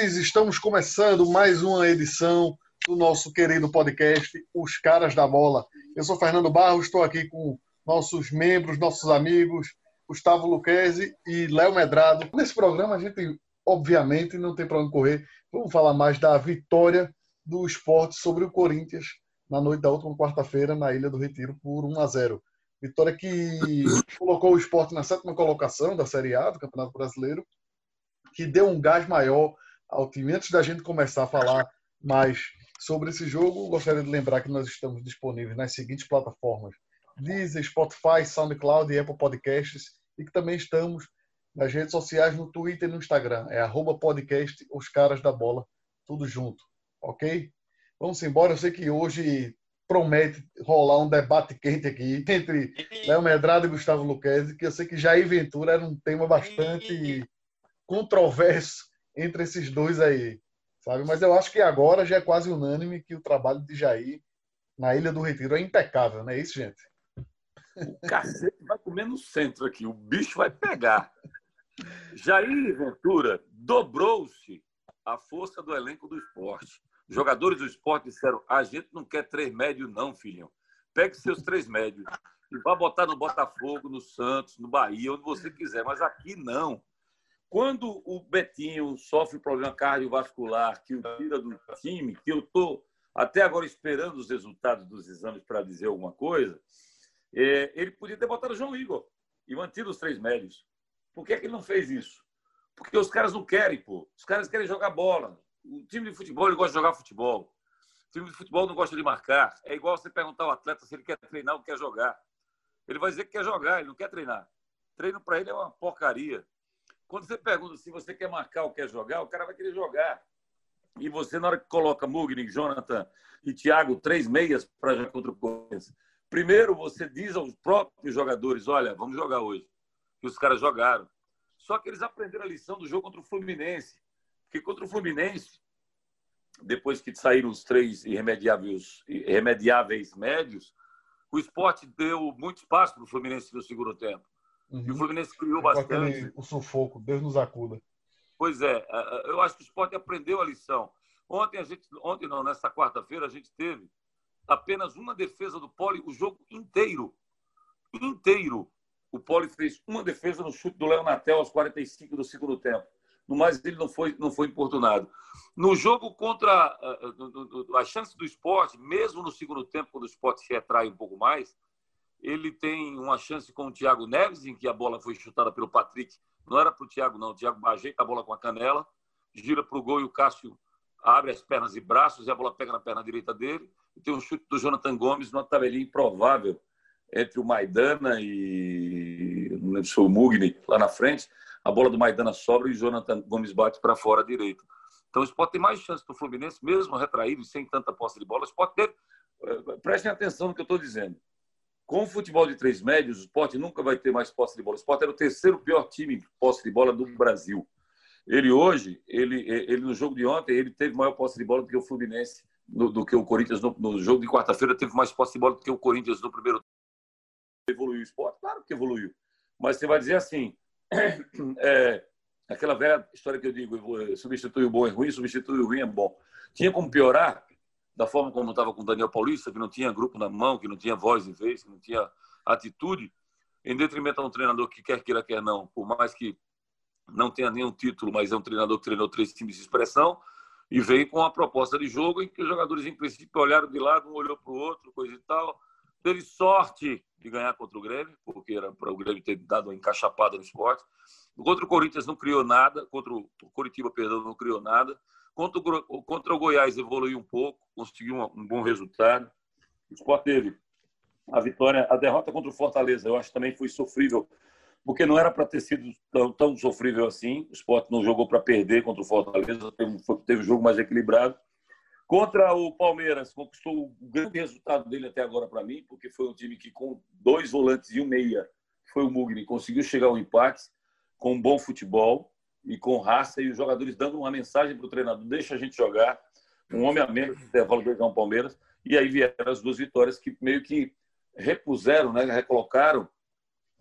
Ouvintes! Estamos começando mais uma edição do nosso querido podcast Os Caras da Bola. Eu sou Fernando Barros, estou aqui com nossos membros, nossos amigos, Gustavo Luquezzi e Léo Medrado. Nesse programa, a gente, obviamente, não tem para onde correr. Vamos falar mais da vitória do esporte sobre o Corinthians na noite da última quarta-feira na Ilha do Retiro por 1 a 0. Vitória que colocou o esporte na sétima colocação da Série A do Campeonato Brasileiro, que deu um gás maior Antes da gente começar a falar mais sobre esse jogo, gostaria de lembrar que nós estamos disponíveis nas seguintes plataformas: Deezer, Spotify, SoundCloud e Apple Podcasts, e que também estamos nas redes sociais, no Twitter e no Instagram. É arroba podcast Os Caras da Bola, tudo junto, ok? Vamos embora. Eu sei que hoje promete rolar um debate quente aqui entre Léo Medrado e Gustavo Luquezzi, que eu sei que Jair Ventura era um tema bastante controverso entre esses dois aí, sabe? Mas eu acho que agora já é quase unânime que o trabalho de Jair na Ilha do Retiro é impecável, não é isso, gente? O cacete vai comer no centro aqui, o bicho vai pegar. Jair Ventura dobrou-se a força do elenco do esporte. Jogadores do esporte disseram: a gente não quer três médios, não, filhão. Pegue seus três médios e vá botar no Botafogo, no Santos, no Bahia, onde você quiser, mas aqui não. Quando o Betinho sofre problema cardiovascular, que o tira do time, que eu estou até agora esperando os resultados dos exames para dizer alguma coisa, é, ele podia ter botado o João Igor e mantido os três médios. Por que, é que ele não fez isso? Porque os caras não querem, pô. Os caras querem jogar bola. O time de futebol ele gosta de jogar futebol. O time de futebol não gosta de marcar. É igual você perguntar ao atleta se ele quer treinar ou quer jogar. Ele vai dizer que quer jogar, ele não quer treinar. Treino para ele é uma porcaria. Quando você pergunta se você quer marcar ou quer jogar, o cara vai querer jogar. E você, na hora que coloca Mugni, Jonathan e Thiago, três meias para jogar contra o Corinthians, primeiro você diz aos próprios jogadores: olha, vamos jogar hoje. E os caras jogaram. Só que eles aprenderam a lição do jogo contra o Fluminense. Porque contra o Fluminense, depois que saíram os três irremediáveis, irremediáveis médios, o esporte deu muito espaço para o Fluminense no segundo tempo. Uhum. E o Fluminense criou bastante. Aquele, o sufoco, Deus nos acuda. Pois é, eu acho que o esporte aprendeu a lição. Ontem, a gente, ontem não, nessa quarta-feira, a gente teve apenas uma defesa do Poli o jogo inteiro. Inteiro. O Poli fez uma defesa no chute do Léo Natel aos 45 do segundo tempo. No mais, ele não foi, não foi importunado. No jogo contra a, a, a chance do esporte, mesmo no segundo tempo, quando o esporte se retrai um pouco mais, ele tem uma chance com o Thiago Neves, em que a bola foi chutada pelo Patrick. Não era para o Thiago, não. O Thiago ajeita a bola com a canela, gira para o gol e o Cássio abre as pernas e braços e a bola pega na perna direita dele. E tem um chute do Jonathan Gomes numa tabelinha improvável entre o Maidana e não lembro se foi o Mugni lá na frente a bola do Maidana sobra e o Jonathan Gomes bate para fora direito. Então, o Sport tem mais chance do Fluminense, mesmo retraído e sem tanta posse de bola. O Sport teve... Eh, prestem atenção no que eu estou dizendo. Com o futebol de três médios, o Sport nunca vai ter mais posse de bola. O Sport era o terceiro pior time de posse de bola do Brasil. Ele hoje, ele, ele no jogo de ontem, ele teve maior posse de bola do que o Fluminense, no, do que o Corinthians no, no jogo de quarta-feira, teve mais posse de bola do que o Corinthians no primeiro. Evoluiu o Sport? Claro que evoluiu. Mas você vai dizer assim, é, aquela velha história que eu digo, substitui o bom é ruim, substitui o ruim é bom. Tinha como piorar da forma como estava com o Daniel Paulista, que não tinha grupo na mão, que não tinha voz e vez, que não tinha atitude, em detrimento a um treinador que quer queira, quer não, por mais que não tenha nenhum título, mas é um treinador que treinou três times de expressão, e veio com uma proposta de jogo em que os jogadores, em princípio, olharam de lado, um olhou para o outro, coisa e tal. Teve sorte de ganhar contra o Grêmio, porque era para o Grêmio ter dado uma encaixapada no esporte. Contra o Corinthians não criou nada, contra o Curitiba, perdão, não criou nada. Contra o, contra o Goiás evoluiu um pouco, conseguiu um, um bom resultado. O esporte teve a vitória, a derrota contra o Fortaleza, eu acho que também foi sofrível, porque não era para ter sido tão, tão, sofrível assim. O esporte não jogou para perder contra o Fortaleza, teve, teve um jogo mais equilibrado. Contra o Palmeiras, conquistou o grande resultado dele até agora para mim, porque foi um time que, com dois volantes e um meia, foi o Mugni, conseguiu chegar ao empate com um bom futebol e com raça, e os jogadores dando uma mensagem para o treinador: deixa a gente jogar, um homem a menos, intervalo do o Palmeiras, e aí vieram as duas vitórias que meio que repuseram, né, recolocaram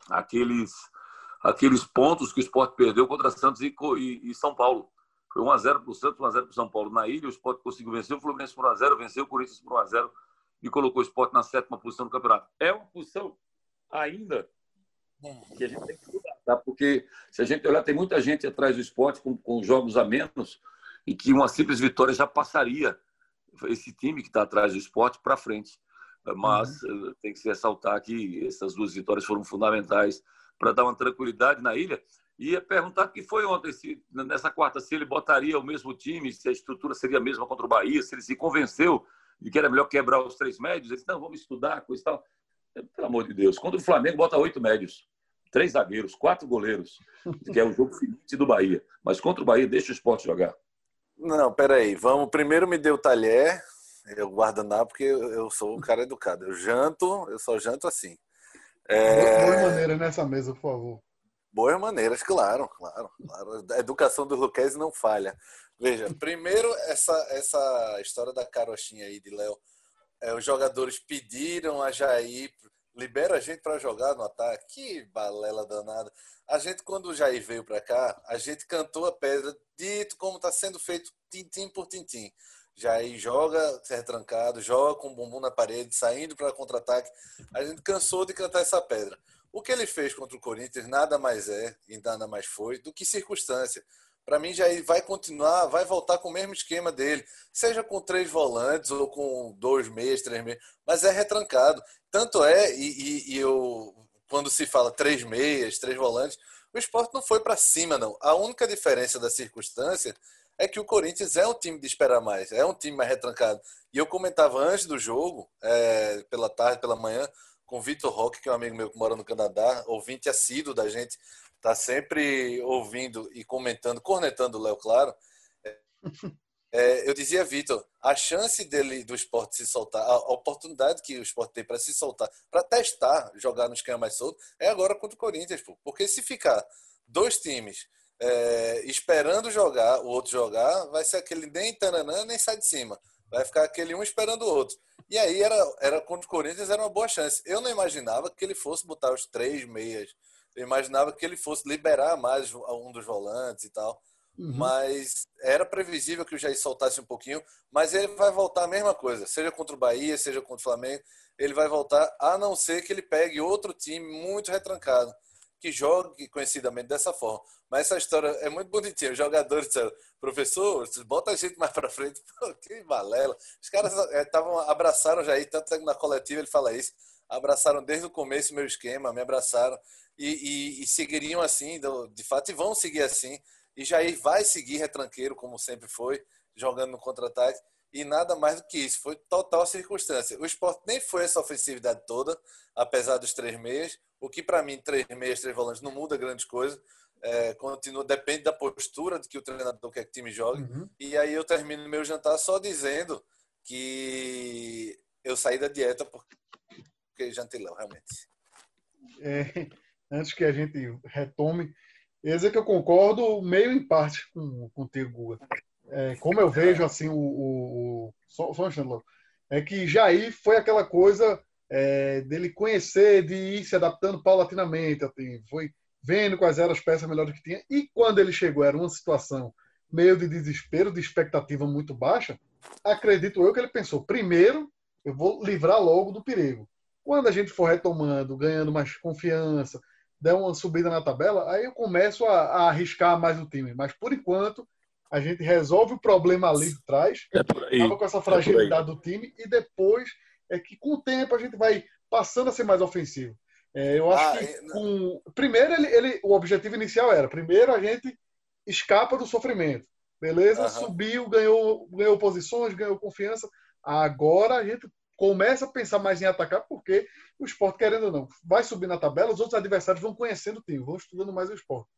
aqueles, aqueles pontos que o esporte perdeu contra Santos e, e, e São Paulo. Foi 1x0 para o Santos, 1x0 para o São Paulo na ilha. O Sport conseguiu vencer o Fluminense por 1x0, venceu o Corinthians por 1x0 e colocou o Sport na sétima posição do campeonato. É uma posição ainda que a gente tem que tá? Porque se a gente olhar, tem muita gente atrás do esporte com, com jogos a menos e que uma simples vitória já passaria esse time que está atrás do esporte para frente. Mas uhum. tem que se ressaltar que essas duas vitórias foram fundamentais para dar uma tranquilidade na ilha. E ia perguntar o que foi ontem, se, nessa quarta, se ele botaria o mesmo time, se a estrutura seria a mesma contra o Bahia, se ele se convenceu de que era melhor quebrar os três médios. Ele disse, não, vamos estudar, coisa e tal. Pelo amor de Deus, contra o Flamengo, bota oito médios três zagueiros, quatro goleiros, que é o jogo finite do Bahia. Mas contra o Bahia, deixa o esporte jogar. Não, peraí. Vamos. Primeiro me deu o talher, eu guardanapo, porque eu sou um cara educado. Eu janto, eu só janto assim. É... Boas maneiras nessa mesa, por favor. Boas maneiras, claro, claro, claro. A educação do Luquez não falha. Veja, primeiro essa, essa história da carochinha aí de Léo. É, os jogadores pediram a Jair libera a gente para jogar no ataque. Que balela danada. A gente, quando o Jair veio para cá, a gente cantou a pedra, dito como está sendo feito tintim por tintim. Jair joga retrancado, joga com o bumbum na parede, saindo para contra-ataque. A gente cansou de cantar essa pedra. O que ele fez contra o Corinthians nada mais é, e nada mais foi, do que circunstância para mim já vai continuar, vai voltar com o mesmo esquema dele, seja com três volantes ou com dois meias, três meias, mas é retrancado. Tanto é, e, e, e eu, quando se fala três meias, três volantes, o esporte não foi para cima, não. A única diferença da circunstância é que o Corinthians é um time de esperar mais, é um time mais retrancado. E eu comentava antes do jogo, é, pela tarde, pela manhã, com o Vitor Roque, que é um amigo meu que mora no Canadá, ouvinte assíduo da gente tá sempre ouvindo e comentando, cornetando o Léo Claro. É, eu dizia, Vitor, a chance dele do esporte se soltar, a oportunidade que o esporte tem para se soltar, para testar, jogar no esquema mais solto, é agora contra o Corinthians, pô. porque se ficar dois times é, esperando jogar, o outro jogar, vai ser aquele nem tananã, nem sai de cima. Vai ficar aquele um esperando o outro. E aí era, era contra o Corinthians, era uma boa chance. Eu não imaginava que ele fosse botar os três meias eu imaginava que ele fosse liberar mais um dos volantes e tal. Uhum. Mas era previsível que o Jair soltasse um pouquinho, mas ele vai voltar a mesma coisa, seja contra o Bahia, seja contra o Flamengo, ele vai voltar, a não ser que ele pegue outro time muito retrancado, que jogue conhecidamente dessa forma. Mas essa história é muito bonitinha. Os jogadores disseram, professor, bota a gente mais para frente. Que balela. Os caras estavam eh, abraçaram já aí, tanto na coletiva ele fala isso, abraçaram desde o começo meu esquema, me abraçaram e, e, e seguiriam assim, de fato, e vão seguir assim. E Jair vai seguir retranqueiro, como sempre foi, jogando no contra-ataque. E nada mais do que isso, foi total circunstância. O esporte nem foi essa ofensividade toda, apesar dos três meias, o que para mim, três meias, três volantes, não muda grandes coisas. É, continua, depende da postura de que o treinador quer que o time jogue. Uhum. E aí eu termino meu jantar só dizendo que eu saí da dieta porque jantei lá, realmente. É, antes que a gente retome, eu dizer que eu concordo meio em parte com contigo, Guga. É, como eu vejo assim o, o, o só, só um é que Jair foi aquela coisa é, dele conhecer, de ir se adaptando paulatinamente, assim, foi vendo quais eram as peças melhores que tinha e quando ele chegou era uma situação meio de desespero, de expectativa muito baixa. Acredito eu que ele pensou: primeiro, eu vou livrar logo do perigo. Quando a gente for retomando, ganhando mais confiança, der uma subida na tabela, aí eu começo a, a arriscar mais o time. Mas por enquanto, a gente resolve o problema ali de trás, é acaba com essa é fragilidade é do time e depois é que com o tempo a gente vai passando a ser mais ofensivo. É, eu acho ah, que é, com... primeiro ele, ele, o objetivo inicial era primeiro a gente escapa do sofrimento, beleza? Subiu, ganhou, ganhou posições, ganhou confiança. Agora a gente começa a pensar mais em atacar, porque o esporte, querendo ou não, vai subir na tabela, os outros adversários vão conhecendo o time, vão estudando mais o esporte.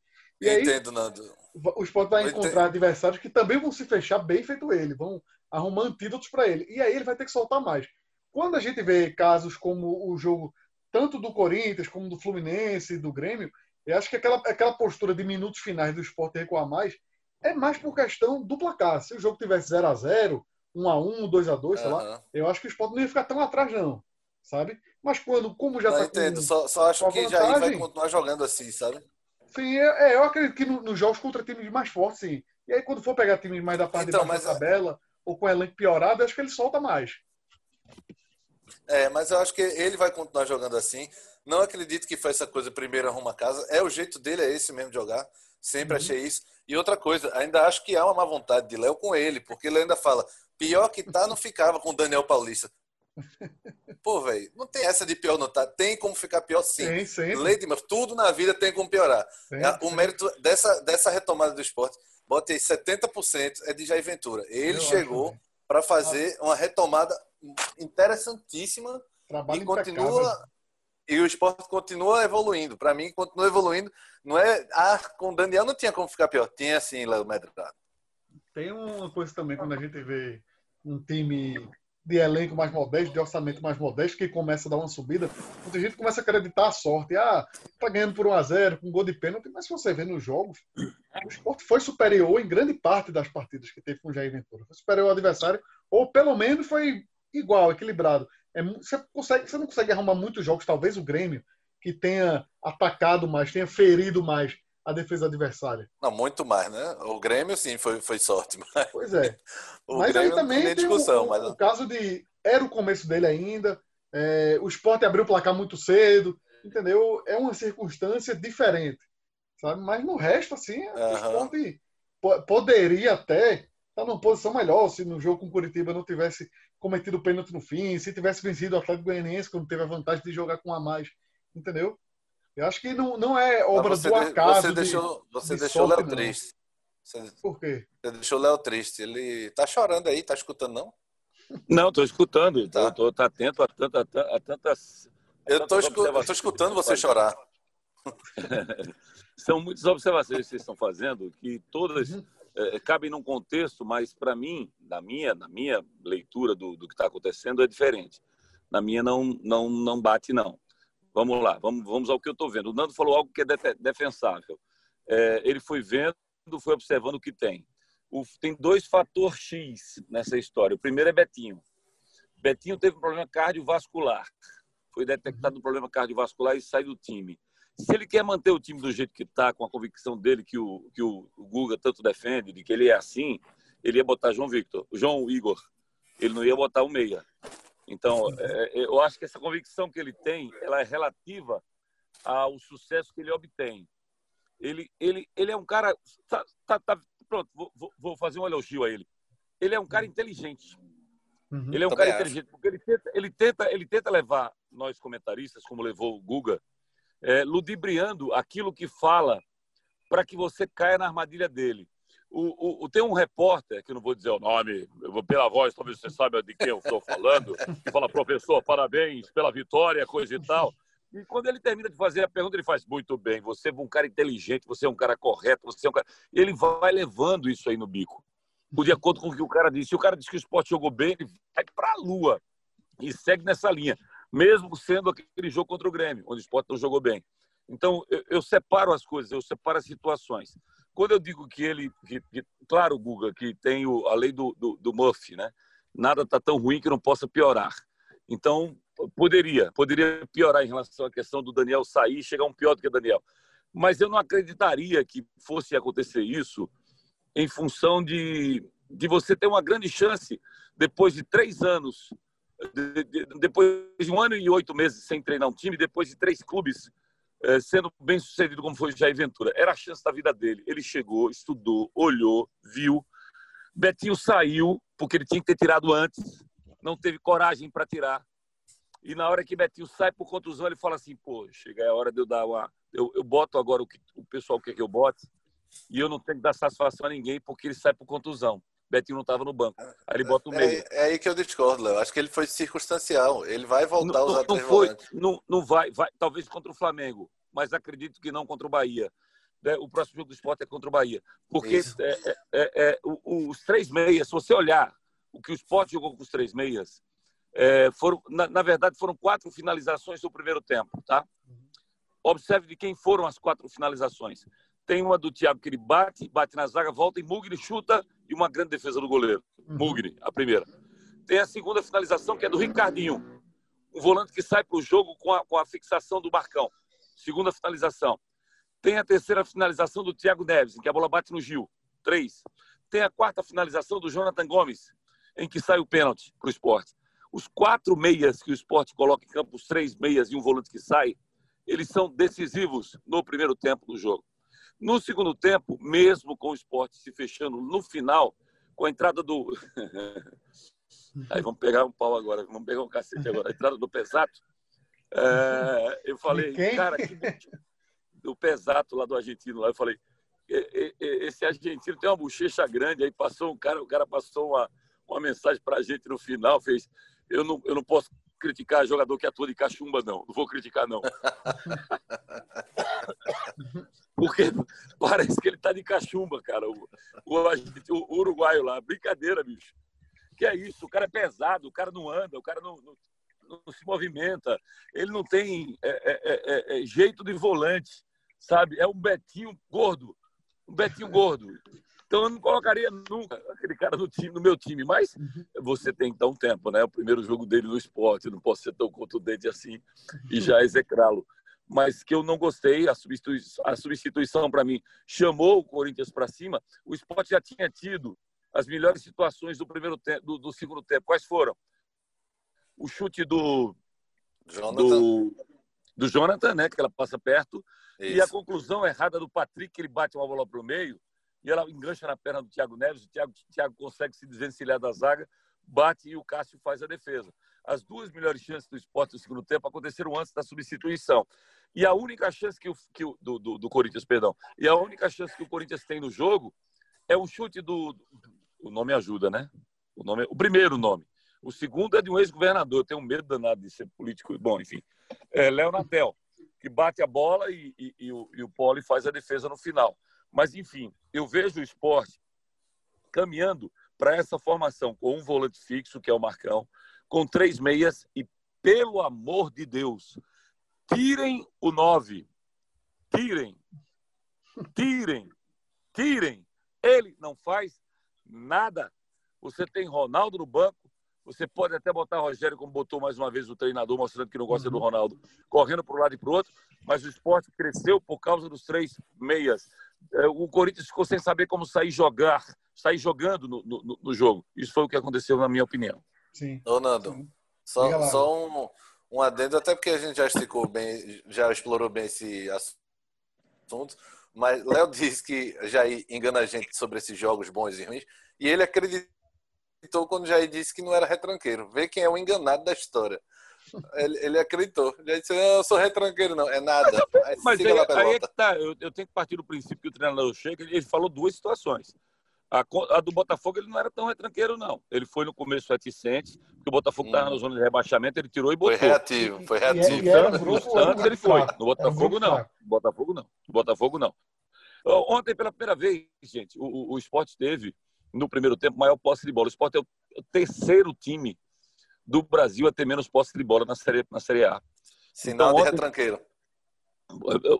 E aí, Entendo, Nando. O esporte vai encontrar entendo. adversários que também vão se fechar bem feito ele, vão arrumar antídotos para ele. E aí ele vai ter que soltar mais. Quando a gente vê casos como o jogo tanto do Corinthians como do Fluminense, do Grêmio, eu acho que aquela, aquela postura de minutos finais do esporte recuar mais é mais por questão do placar. Se o jogo tivesse 0 a 0 1 a 1 2 a 2 sei uhum. lá, eu acho que o esporte não ia ficar tão atrás, não. Sabe? Mas quando, como já não, tá entendo, com, só, só acho que vantagem, Jair vai continuar jogando assim, sabe? Sim, é, é, eu acredito que nos no jogos contra times mais fortes, sim. E aí, quando for pegar times mais da parte então, de baixo da tabela, ou com elenco piorado, acho que ele solta mais. É, mas eu acho que ele vai continuar jogando assim. Não acredito que foi essa coisa primeiro arruma casa. É o jeito dele, é esse mesmo de jogar. Sempre uhum. achei isso. E outra coisa, ainda acho que há uma má vontade de Léo com ele, porque ele ainda fala: pior que tá, não ficava com o Daniel Paulista. Pô, velho, não tem essa de pior não tá. Tem como ficar pior sim. Tem, sim. Lady Murphy, tudo na vida tem como piorar. É, o mérito dessa, dessa retomada do esporte, bota aí 70% é de Jair Ventura. Ele Eu chegou para fazer uma retomada interessantíssima Trabalho e continua e o esporte continua evoluindo. Para mim, continua evoluindo. Não é. Ah, com o Daniel não tinha como ficar pior. Tinha sim, Léo Medrado. Tem uma coisa também quando a gente vê um time de elenco mais modesto, de orçamento mais modesto, que começa a dar uma subida, muita gente começa a acreditar a sorte. Ah, tá ganhando por 1x0, com gol de pênalti, mas se você vê nos jogos, o esporte foi superior em grande parte das partidas que teve com o Jair Ventura. Foi superior ao adversário, ou pelo menos foi igual, equilibrado. É, você, consegue, você não consegue arrumar muitos jogos, talvez o Grêmio, que tenha atacado mais, tenha ferido mais a defesa adversária. Não, muito mais, né? O Grêmio, sim, foi, foi sorte. Mas... Pois é. o mas Grêmio aí também tem discussão, o, mas... o caso de... Era o começo dele ainda, é, o esporte abriu o placar muito cedo, entendeu? É uma circunstância diferente, sabe? Mas no resto, assim, uhum. o esporte poderia até estar tá numa posição melhor se no jogo com o Curitiba não tivesse cometido pênalti no fim, se tivesse vencido o Atlético Goianiense quando teve a vantagem de jogar com a mais, entendeu? Eu acho que não, não é obra do acaso. Você deixou, você de deixou o Léo triste. Você, Por quê? Você deixou o Léo triste. Ele tá chorando aí, tá escutando, não? Não, estou escutando. Tá. Estou tá atento a, tanta, a, tantas. A Eu estou escutando você chorar. São muitas observações que vocês estão fazendo que todas uhum. É, cabem num contexto, mas para mim, na minha, na minha leitura do, do que está acontecendo, é diferente. Na minha não, não, não bate, não. Vamos lá, vamos, vamos ao que eu estou vendo. O Nando falou algo que é defensável. É, ele foi vendo, foi observando o que tem. O, tem dois fatores X nessa história. O primeiro é Betinho. Betinho teve um problema cardiovascular. Foi detectado um problema cardiovascular e sai do time. Se ele quer manter o time do jeito que está, com a convicção dele que o, que o Guga tanto defende, de que ele é assim, ele ia botar João Victor, João Igor. Ele não ia botar o meia. Então, é, é, eu acho que essa convicção que ele tem, ela é relativa ao sucesso que ele obtém. Ele, ele, ele é um cara. Tá, tá, tá pronto, vou, vou, fazer um elogio a ele. Ele é um cara inteligente. Uhum, ele é um cara acho. inteligente, porque ele tenta, ele, tenta, ele tenta levar nós comentaristas, como levou o Guga, é, ludibriando aquilo que fala para que você caia na armadilha dele. O, o, tem um repórter, que não vou dizer o nome, vou, pela voz, talvez você saiba de quem eu estou falando, que fala, professor, parabéns pela vitória, coisa e tal. E quando ele termina de fazer a pergunta, ele faz muito bem. Você é um cara inteligente, você é um cara correto, você é um cara. Ele vai levando isso aí no bico. De acordo com o que o cara disse. Se o cara diz que o esporte jogou bem, ele vai para a lua e segue nessa linha, mesmo sendo aquele jogo contra o Grêmio, onde o esporte não jogou bem. Então, eu, eu separo as coisas, eu separo as situações. Quando eu digo que ele, que, que, claro, Guga, que tem o, a lei do, do, do Murphy, né? Nada está tão ruim que não possa piorar. Então, poderia, poderia piorar em relação à questão do Daniel sair e chegar um pior do que o Daniel. Mas eu não acreditaria que fosse acontecer isso em função de, de você ter uma grande chance, depois de três anos, de, de, depois de um ano e oito meses sem treinar um time, depois de três clubes é, sendo bem sucedido como foi o Jair Ventura. Era a chance da vida dele. Ele chegou, estudou, olhou, viu. Betinho saiu, porque ele tinha que ter tirado antes, não teve coragem para tirar. E na hora que Betinho sai por contusão, ele fala assim: pô, chega a hora de eu dar uma. Eu, eu boto agora o que o pessoal quer que eu bote, e eu não tenho que dar satisfação a ninguém porque ele sai por contusão. Betinho não estava no banco. Aí ele bota o meio. É, é, aí que eu discordo, Léo. Acho que ele foi circunstancial. Ele vai voltar não, usar não, não foi, não, não vai, vai, talvez contra o Flamengo, mas acredito que não contra o Bahia. Né, o próximo jogo do esporte é contra o Bahia. Porque é, é, é, é os três meias, se você olhar o que o esporte jogou com os três meias, é, foram, na, na, verdade, foram quatro finalizações do primeiro tempo. Tá? Observe de quem foram as quatro finalizações. Tem uma do Thiago que ele bate, bate na zaga, volta e Mugni chuta e uma grande defesa do goleiro. Uhum. Mugni, a primeira. Tem a segunda finalização que é do Ricardinho, um volante que sai para o jogo com a, com a fixação do Marcão. Segunda finalização. Tem a terceira finalização do Thiago Neves, em que a bola bate no Gil. Três. Tem a quarta finalização do Jonathan Gomes, em que sai o pênalti para o esporte. Os quatro meias que o esporte coloca em campo, os três meias e um volante que sai, eles são decisivos no primeiro tempo do jogo. No segundo tempo, mesmo com o esporte se fechando no final, com a entrada do. Aí vamos pegar um pau agora, vamos pegar um cacete agora. A entrada do Pesato. É... eu falei, cara, que do Pesato lá do argentino lá, eu falei, esse argentino tem uma bochecha grande, aí passou um cara, o cara passou uma, uma mensagem para a gente no final, fez, eu não, eu não posso criticar jogador que atua de cachumba, não. Não vou criticar, não. Porque parece que ele tá de cachumba, cara. O, o, o, uruguaio lá. Brincadeira, bicho. Que é isso? O cara é pesado, o cara não anda, o cara não, não, não se movimenta. Ele não tem é, é, é, é jeito de volante, sabe? É um Betinho gordo. Um Betinho gordo. Então eu não colocaria nunca aquele cara no time, no meu time, mas uhum. você tem então tempo, né? O primeiro jogo dele no esporte, não posso ser tão contundente assim e já execrá-lo. Mas que eu não gostei, a substituição, a substituição para mim chamou o Corinthians para cima. O esporte já tinha tido as melhores situações do primeiro tempo, do, do segundo tempo. Quais foram? O chute do Jonathan. do, do Jonathan, né? Que ela passa perto. Isso. E a conclusão errada do Patrick, que ele bate uma bola para o meio e ela engancha na perna do Thiago Neves, o Thiago, o Thiago consegue se desvencilhar da zaga, bate e o Cássio faz a defesa. As duas melhores chances do esporte no segundo tempo aconteceram antes da substituição. E a única chance que o, que o do, do, do, Corinthians, perdão, e a única chance que o Corinthians tem no jogo é um chute do. O nome ajuda, né? O, nome, o primeiro nome. O segundo é de um ex-governador. Eu tenho medo danado de ser político. Bom, enfim. É Léo Natel, que bate a bola e, e, e o, e o Poli faz a defesa no final. Mas, enfim, eu vejo o esporte caminhando para essa formação com um volante fixo, que é o Marcão, com três meias e, pelo amor de Deus, tirem o nove. Tirem. Tirem. Tirem. Ele não faz nada. Você tem Ronaldo no banco, você pode até botar Rogério, como botou mais uma vez o treinador, mostrando que não gosta uhum. do Ronaldo, correndo para um lado e para o outro, mas o esporte cresceu por causa dos três meias. É, o Corinthians ficou sem saber como sair jogar, sair jogando no, no, no jogo. Isso foi o que aconteceu, na minha opinião. Sim. Ô, Nando, Sim. só, só um, um adendo, até porque a gente já explicou bem, já explorou bem esse assunto, mas Léo disse que Jair engana a gente sobre esses jogos bons e ruins, e ele acreditou quando Jair disse que não era retranqueiro. Vê quem é o enganado da história. Ele, ele acreditou. Já disse, eu sou retranqueiro, não. É nada. Aí, Mas aí, aí é que tá. Eu, eu, tenho que partir do princípio que o treinador chega, ele falou duas situações. A, a, do Botafogo ele não era tão retranqueiro, não. Ele foi no começo reticente, porque o Botafogo estava hum. na zona de rebaixamento, ele tirou e botou. Foi reativo, foi reativo. E, e Santos ele foi. No Botafogo não. No Botafogo não. No Botafogo não. Ontem, pela primeira vez, gente, o, o, o esporte teve, no primeiro tempo, maior posse de bola. O esporte é o terceiro time do Brasil a ter menos posse de bola na Série, na série A. Sinal então, de ontem, retranqueiro.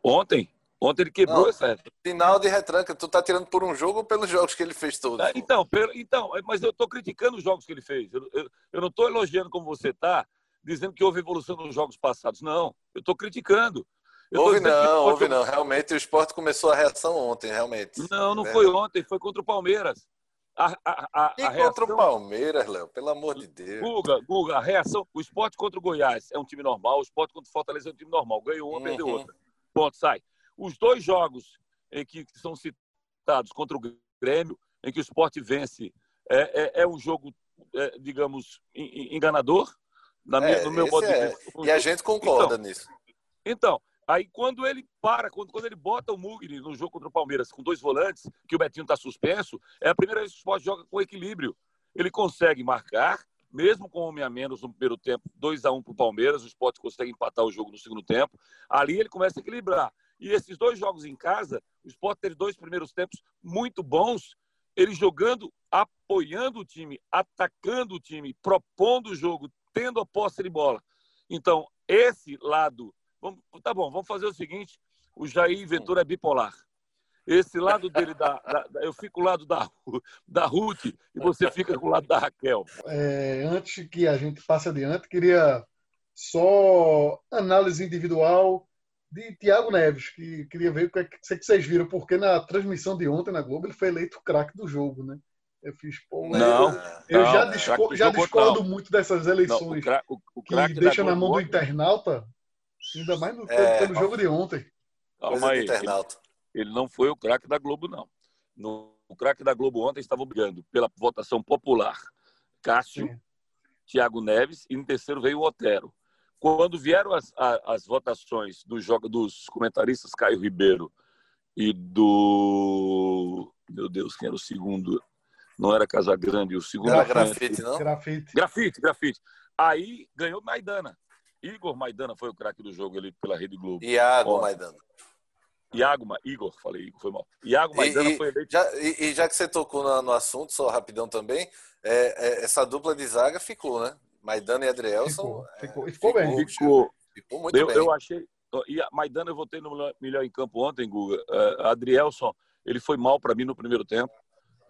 Ontem, ontem ele quebrou Não, essa. Sinal de retranca. Tu tá tirando por um jogo ou pelos jogos que ele fez todos? Ah, então, pelo, então, mas eu tô criticando os jogos que ele fez. Eu, eu, eu não tô elogiando como você tá, dizendo que houve evolução nos jogos passados. Não, eu tô criticando. Eu houve não, houve não. Realmente o esporte começou a reação ontem, realmente. Não, não é foi ontem, foi contra o Palmeiras. A, a, a, e a reação... contra o Palmeiras, Léo, pelo amor de Deus. Guga, Guga, a reação. O esporte contra o Goiás é um time normal, o esporte contra o Fortaleza é um time normal. Ganhou uma, uhum. perdeu outra. Ponto, sai. Os dois jogos em que são citados contra o Grêmio, em que o esporte vence, é, é, é um jogo, é, digamos, enganador, na minha, é, no meu modo de. É. E a gente concorda então, nisso. Então, Aí quando ele para, quando, quando ele bota o Mugni no jogo contra o Palmeiras com dois volantes, que o Betinho está suspenso, é a primeira vez que o esporte joga com equilíbrio. Ele consegue marcar, mesmo com um homem a menos no primeiro tempo, 2 a 1 um para o Palmeiras, o esporte consegue empatar o jogo no segundo tempo. Ali ele começa a equilibrar. E esses dois jogos em casa, o esporte teve dois primeiros tempos muito bons, ele jogando, apoiando o time, atacando o time, propondo o jogo, tendo a posse de bola. Então, esse lado Vamos, tá bom, vamos fazer o seguinte: o Jair Ventura é bipolar. Esse lado dele, da, da, eu fico ao lado da, da Ruth e você fica com o lado da Raquel. É, antes que a gente passe adiante, queria só análise individual de Thiago Neves, que queria ver o que, é que vocês viram, porque na transmissão de ontem na Globo ele foi eleito o craque do jogo, né? Eu fiz, pô, não, eu não, já, discordo, já discordo muito dessas eleições não, o, o, o que deixa na mão do internauta, ainda mais no, é, pelo, jogo de ontem. Calma aí, ele, ele, não foi o craque da Globo, não. No, o craque da Globo ontem estava brigando pela votação popular. Cássio, Sim. Thiago Neves e em terceiro veio o Otero. Quando vieram as, as, as votações do jogo, dos comentaristas Caio Ribeiro e do. Meu Deus, quem era o segundo? Não era Casagrande, o segundo. Era grafite, não? Grafite. Grafite, grafite. Aí ganhou Maidana. Igor Maidana foi o craque do jogo ali pela Rede Globo. Iago Ó, Maidana. Iago, Igor, falei Igor, foi mal. Iago Maidana e, foi eleito. Já, e, e, já que você tocou no, no assunto, só rapidão também, é, é, essa dupla de zaga ficou, né? Maidana e Adrielson. Ficou, ficou, é, ficou bem. Ficou, ficou muito eu, bem. Eu achei. E a Maidana eu votei no melhor em campo ontem, Guga. Uh, Adrielson, ele foi mal para mim no primeiro tempo.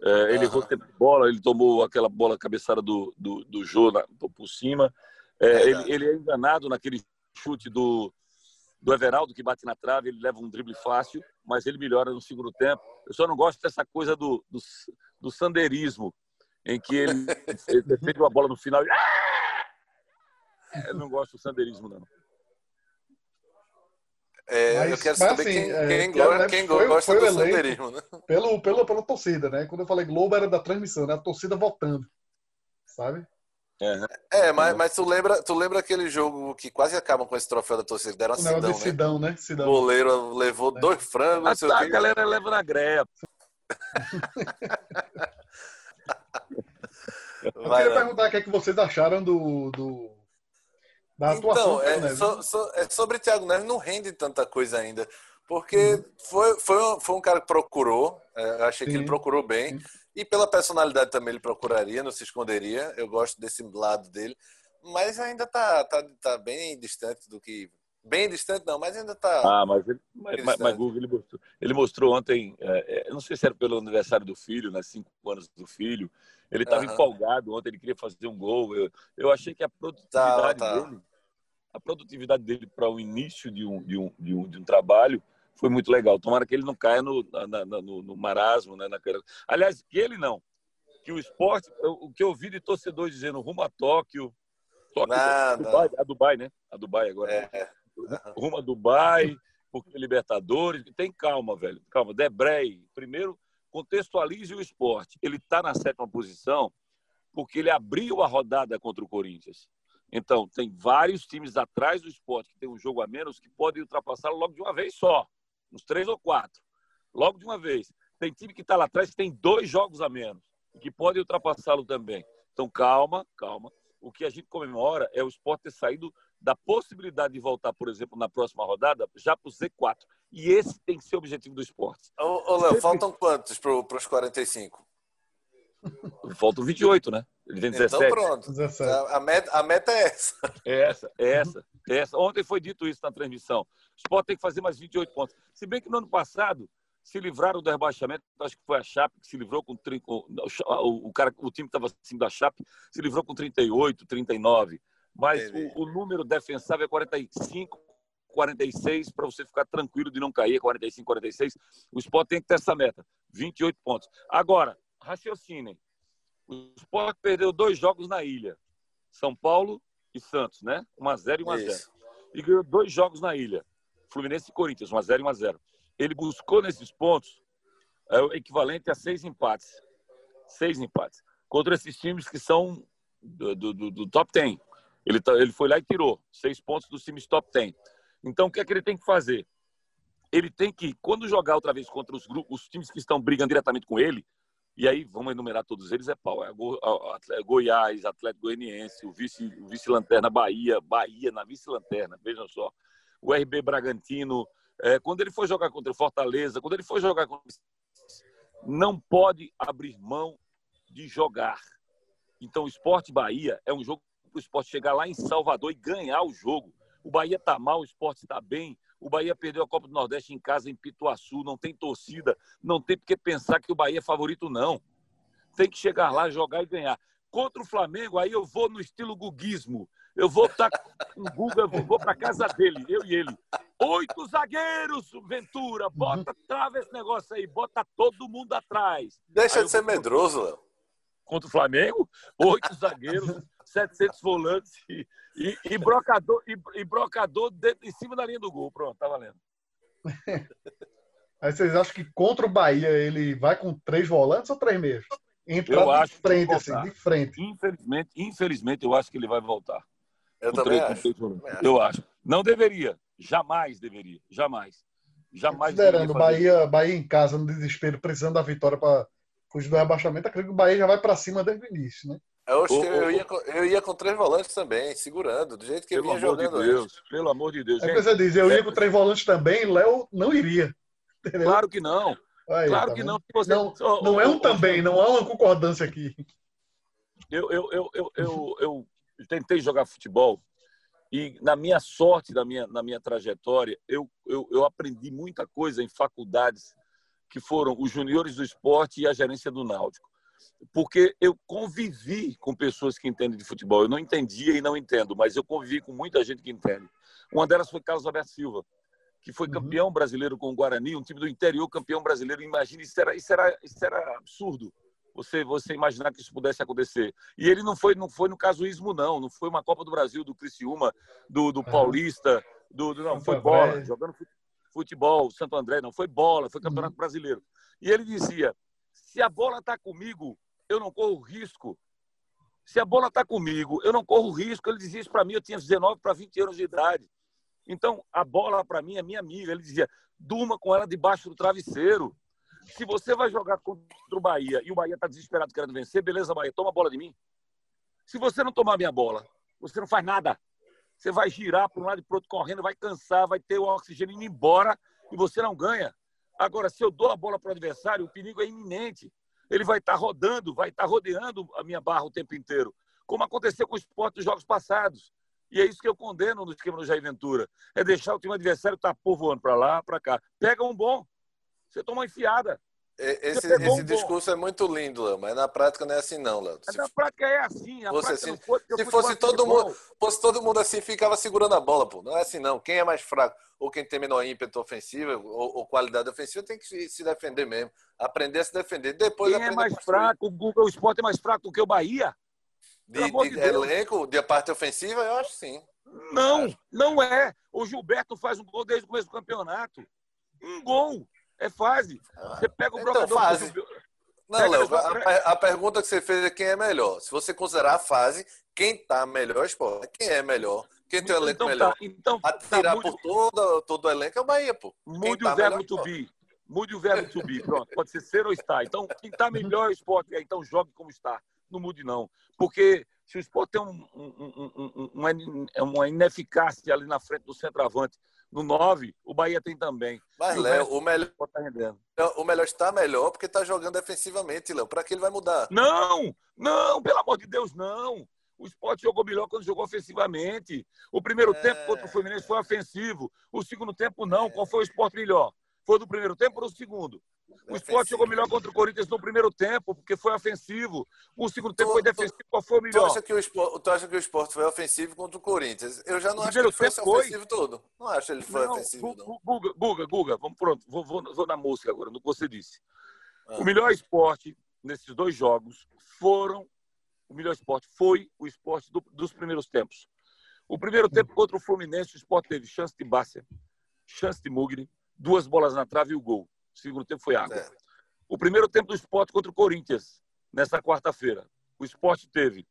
Uh, ele errou tempo de bola, ele tomou aquela bola cabeçada do, do, do Jô na, por cima. Uh, ele, ele é enganado naquele chute do, do Everaldo, que bate na trave, ele leva um drible fácil, mas ele melhora no segundo tempo. Eu só não gosto dessa coisa do, do, do sandeirismo, em que ele, ele defende uma bola no final e eu não gosto do sandeirismo, não. É, mas, eu quero saber assim, quem, é, quem, gosta, quem foi, gosta foi do sandeirismo, né? Pelo, pelo, pela torcida, né? Quando eu falei Globo era da transmissão, né? A torcida votando, sabe? É, é mas, mas tu, lembra, tu lembra aquele jogo que quase acaba com esse troféu da torcida? Deram uma Sidão, né? Sidão, né? Sidão. O goleiro levou é. dois frangos. Ah, tá, a galera leva na greia. eu queria perguntar o que, é que vocês acharam do, do da atuação então, é, so, so, é sobre Thiago Neves não rende tanta coisa ainda. Porque uhum. foi, foi, um, foi um cara que procurou, é, achei Sim. que ele procurou bem. Sim. E pela personalidade também ele procuraria, não se esconderia. Eu gosto desse lado dele. Mas ainda tá, tá, tá bem distante do que. Bem distante, não, mas ainda tá. Ah, mas, ele, mas, mas, mas Google, ele mostrou, ele mostrou ontem, é, é, não sei se era pelo aniversário do filho, né? Cinco anos do filho. Ele estava uhum. empolgado ontem, ele queria fazer um gol. Eu, eu achei que a produtividade tá, tá. dele a produtividade dele para o início de um, de, um, de, um, de um trabalho foi muito legal. Tomara que ele não caia no, na, no, no, marasmo. Né, naquela... Aliás, que ele não. Que o esporte, o que eu ouvi de torcedores dizendo rumo a Tóquio, Tóquio a, Dubai, a Dubai, né? A Dubai agora. É. Rumo a Dubai, porque Libertadores. Tem calma, velho. Calma. Debrei, primeiro, contextualize o esporte. Ele está na sétima posição porque ele abriu a rodada contra o Corinthians. Então, tem vários times atrás do esporte que tem um jogo a menos que podem ultrapassá-lo logo de uma vez só, uns três ou quatro. Logo de uma vez. Tem time que está lá atrás que tem dois jogos a menos e que pode ultrapassá-lo também. Então, calma, calma. O que a gente comemora é o esporte ter saído da possibilidade de voltar, por exemplo, na próxima rodada, já para o Z4. E esse tem que ser o objetivo do esporte. Ô, ô Léo, faltam quantos para os 45? Faltam 28, né? Ele tem 17. Então pronto. 17. A, meta, a meta é essa. É essa, é essa, é essa. Ontem foi dito isso na transmissão. O Sport tem que fazer mais 28 pontos. Se bem que no ano passado se livraram do rebaixamento, acho que foi a Chape que se livrou com o, o, cara, o time que estava acima da Chape se livrou com 38, 39. Mas o, o, número defensável é 45, 46 para você ficar tranquilo de não cair, 45, 46. O Sport tem que ter essa meta, 28 pontos. Agora, raciocinem. O Sport perdeu dois jogos na ilha. São Paulo e Santos, né? 1x0 e 1x0. E ganhou dois jogos na ilha. Fluminense e Corinthians, 1x0 e 1x0. Ele buscou nesses pontos é, o equivalente a seis empates. Seis empates. Contra esses times que são do, do, do top 10. Ele, tá, ele foi lá e tirou seis pontos dos times top 10. Então, o que é que ele tem que fazer? Ele tem que, quando jogar outra vez contra os grupos, os times que estão brigando diretamente com ele, e aí, vamos enumerar todos eles, é pau. É Go, Goiás, Atlético Goianiense, o vice-lanterna vice Bahia, Bahia na vice-lanterna, vejam só. O RB Bragantino. É, quando ele for jogar contra o Fortaleza, quando ele for jogar contra... Não pode abrir mão de jogar. Então, o Esporte Bahia é um jogo para o esporte chegar lá em Salvador e ganhar o jogo. O Bahia está mal, o esporte está bem, o Bahia perdeu a Copa do Nordeste em casa, em Pituaçu, não tem torcida, não tem porque pensar que o Bahia é favorito, não. Tem que chegar lá, jogar e ganhar. Contra o Flamengo, aí eu vou no estilo guguismo. Eu vou estar tá com o Guga, vou para casa dele, eu e ele. Oito zagueiros, Ventura. Bota, trava esse negócio aí. Bota todo mundo atrás. Deixa Aí de ser vou- medroso, Léo. Contra o Flamengo, oito zagueiros, 700 volantes e, e, e brocador, e, e brocador dentro, em cima da linha do gol. Pronto, tá valendo. Aí vocês acham que contra o Bahia ele vai com três volantes ou três meios? Entra Eu de acho que frente, assim, de frente. Infelizmente, infelizmente, eu acho que ele vai voltar. Eu Com também três- com acho. três. Eu acho. Não deveria. Jamais deveria. Jamais. Jamais Considerando Bahia, Bahia em casa, no desespero, precisando da vitória para fugir do rebaixamento, acredito que o Bahia já vai para cima desde o início, né? Eu, eu, ia, com- eu ia com três volantes também, segurando, do jeito que Pelo vinha amor de jogando antes. Deus. Pelo amor de Deus. É o que Gente, você diz, eu ia com três volantes também, Léo não iria. Entendeu? claro que não. Aí, Claro tá que não. Você- Não, Não é um também, não há uma concordância aqui. Eu, eu, eu, eu, eu, eu tentei jogar futebol e, na minha sorte, na minha, na minha trajetória, eu, eu, eu aprendi muita coisa em faculdades que foram os juniores do esporte e a gerência do Náutico. Porque eu convivi com pessoas que entendem de futebol. Eu não entendia e não entendo, mas eu convivi com muita gente que entende. Uma delas foi Carlos Alberto Silva, que foi Uhum. campeão brasileiro com o Guarani, um time do interior campeão brasileiro. Imagina, isso era, isso era, isso era absurdo. Você, você imaginar que isso pudesse acontecer. E ele não foi, não foi no casuísmo, não. Não foi uma Copa do Brasil, do Criciúma, do, do. Paulista, do, do- não, foi bola, jogando fute- futebol, Santo André, não, foi bola, foi Uhum. Campeonato Brasileiro. E ele dizia: se a bola está comigo, eu não corro risco. Se a bola está comigo, eu não corro risco. Ele dizia isso para mim, eu tinha 19 para 20 anos de idade. Então, a bola, para mim, é minha amiga. Ele dizia: durma com ela debaixo do travesseiro. Se você vai jogar contra o Bahia e o Bahia está desesperado querendo vencer, beleza, Bahia, toma a bola de mim. Se você não tomar minha bola, você não faz nada. Você vai girar para um lado e para outro correndo, vai cansar, vai ter o oxigênio indo embora e você não ganha. Agora, se eu dou a bola para o adversário, o perigo é iminente. Ele vai estar rodando, vai estar rodeando a minha barra o tempo inteiro, como aconteceu com o esporte jogos passados. E é isso que eu condeno no esquema do Jair Ventura. É deixar o time adversário estar voando para lá, para cá. Pega um bom, você toma uma enfiada. E- Esse, pegou esse discurso é muito lindo, Léo, mas na prática não é assim, não, Léo. Se na prática é assim. A fosse assim- porque se fosse é todo mundo- fosse todo mundo assim, ficava segurando a bola, pô. Não é assim, não. Quem é mais fraco ou quem tem menor ímpeto ofensivo ou, ou qualidade ofensiva tem que se, defender mesmo. Aprender a se defender. Depois Quem é mais fraco? O Google Sport é mais fraco do que o Bahia? De, de de elenco, de parte ofensiva, eu acho sim. Não, não é. O Gilberto faz um gol desde o começo do campeonato. Um gol. É fase. Você pega o Então, brocador. fase. Não, Léo, a, a pergunta que você fez é quem é melhor. Se você considerar a fase, quem tá melhor é esporte. Quem é melhor? Quem tem o elenco Então melhor? tá, então A tá, mude, por todo, todo o elenco é o Bahia, pô. mude tá o verbo to be. Mude o verbo to be. Pronto, pode ser ser ou estar. Então, quem está melhor é esporte. Então, jogue como está. Não mude, não. Porque se o esporte tem um, um- um- um- uma ineficácia ali na frente do centroavante, no 9, o Bahia tem também. Mas, o Léo, o melhor, rendendo. o melhor está melhor porque tá jogando defensivamente, Léo. Pra que ele vai mudar? Não, não, pelo amor de Deus, não. O esporte jogou melhor quando jogou ofensivamente. O primeiro É. tempo contra o Fluminense foi ofensivo. O segundo tempo, não. Qual foi o esporte melhor? Foi do primeiro tempo ou do segundo? O esporte jogou melhor contra o Corinthians no primeiro tempo, porque foi ofensivo. O segundo tempo Tu- foi tu- defensivo. Qual foi o Tu melhor? acha, que o esporte, tu acha que o esporte foi ofensivo contra o Corinthians? Eu já não acho que ele foi ofensivo todo. Não acho que ele foi Não, ofensivo, não. Gu- Guga, Guga, Guga, vamos pronto. Vou, vou, vou na música agora, no que você disse. Ah. O melhor esporte nesses dois jogos foram. O melhor esporte foi o esporte do- dos primeiros tempos. O primeiro tempo contra o Fluminense, o esporte teve chance de Bárcia, chance de Mugni, duas bolas na trave e o gol. O segundo tempo foi água. Certo. O primeiro tempo do esporte contra o Corinthians, nessa quarta-feira. O esporte teve